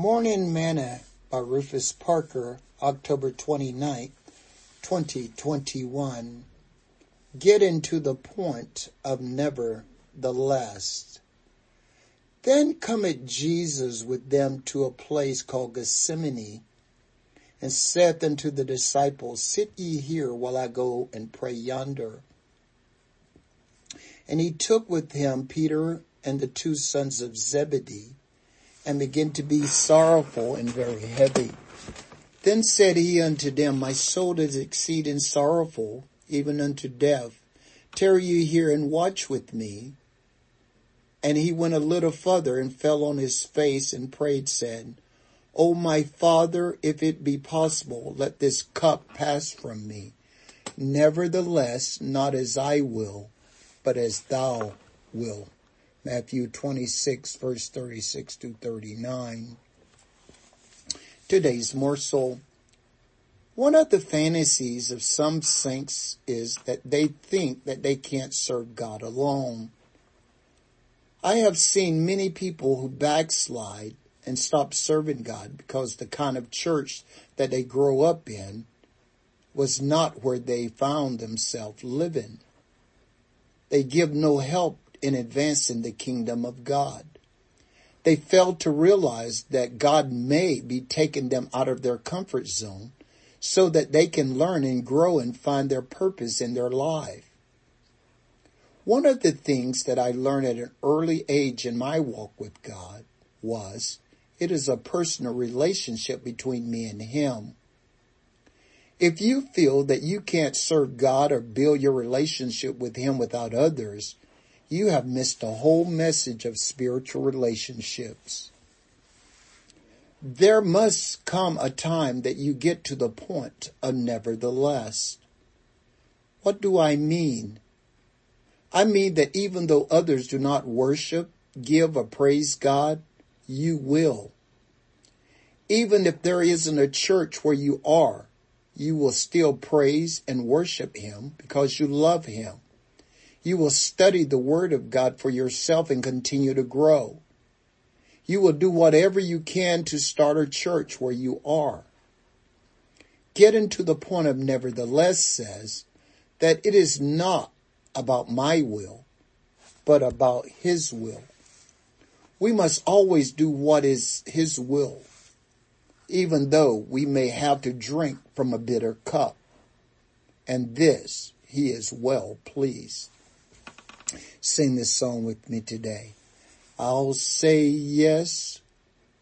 Morning Manna by Rufus Parker, October 29, 2021. Get into the point of never the nevertheless. Then cometh Jesus with them to a place called Gethsemane, and saith unto the disciples, Sit ye here while I go and pray yonder. And he took with him Peter and the two sons of Zebedee, and began to be sorrowful and very heavy. Then said he unto them, My soul is exceeding sorrowful, even unto death. Tarry you here and watch with me. And he went a little further and fell on his face and prayed, said, O my father, if it be possible, let this cup pass from me. Nevertheless, not as I will, but as thou wilt. Matthew 26 verse 36 to 39. Today's morsel. One of the fantasies of some saints is that they think that they can't serve God alone. I have seen many people who backslide and stop serving God because the kind of church that they grow up in was not where they found themselves living. They give no help in advancing the kingdom of God. They failed to realize that God may be taking them out of their comfort zone so that they can learn and grow and find their purpose in their life. One of the things that I learned at an early age in my walk with God was it is a personal relationship between me and Him. If you feel that you can't serve God or build your relationship with Him without others, you have missed the whole message of spiritual relationships. There must come a time that you get to the point of nevertheless. What do I mean? I mean that even though others do not worship, give, or praise God, you will. Even if there isn't a church where you are, you will still praise and worship Him because you love Him. You will study the Word of God for yourself and continue to grow. You will do whatever you can to start a church where you are. Getting to the point of nevertheless says that it is not about my will, but about His will. We must always do what is His will, even though we may have to drink from a bitter cup. And this He is well pleased. Sing this song with me today. I'll say yes,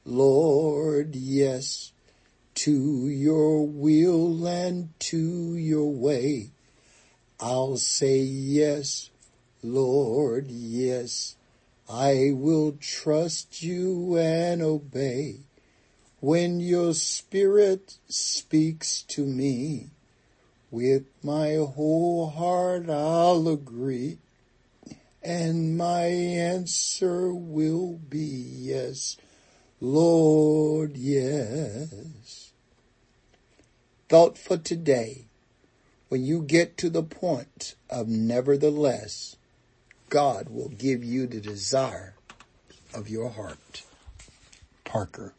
Lord, yes, to your will and to your way. I'll say yes, Lord, yes. I will trust you and obey when your spirit speaks to me. With my whole heart I'll agree and my answer will be yes, Lord, yes. Thought for today, when you get to the point of nevertheless, God will give you the desire of your heart. Parker.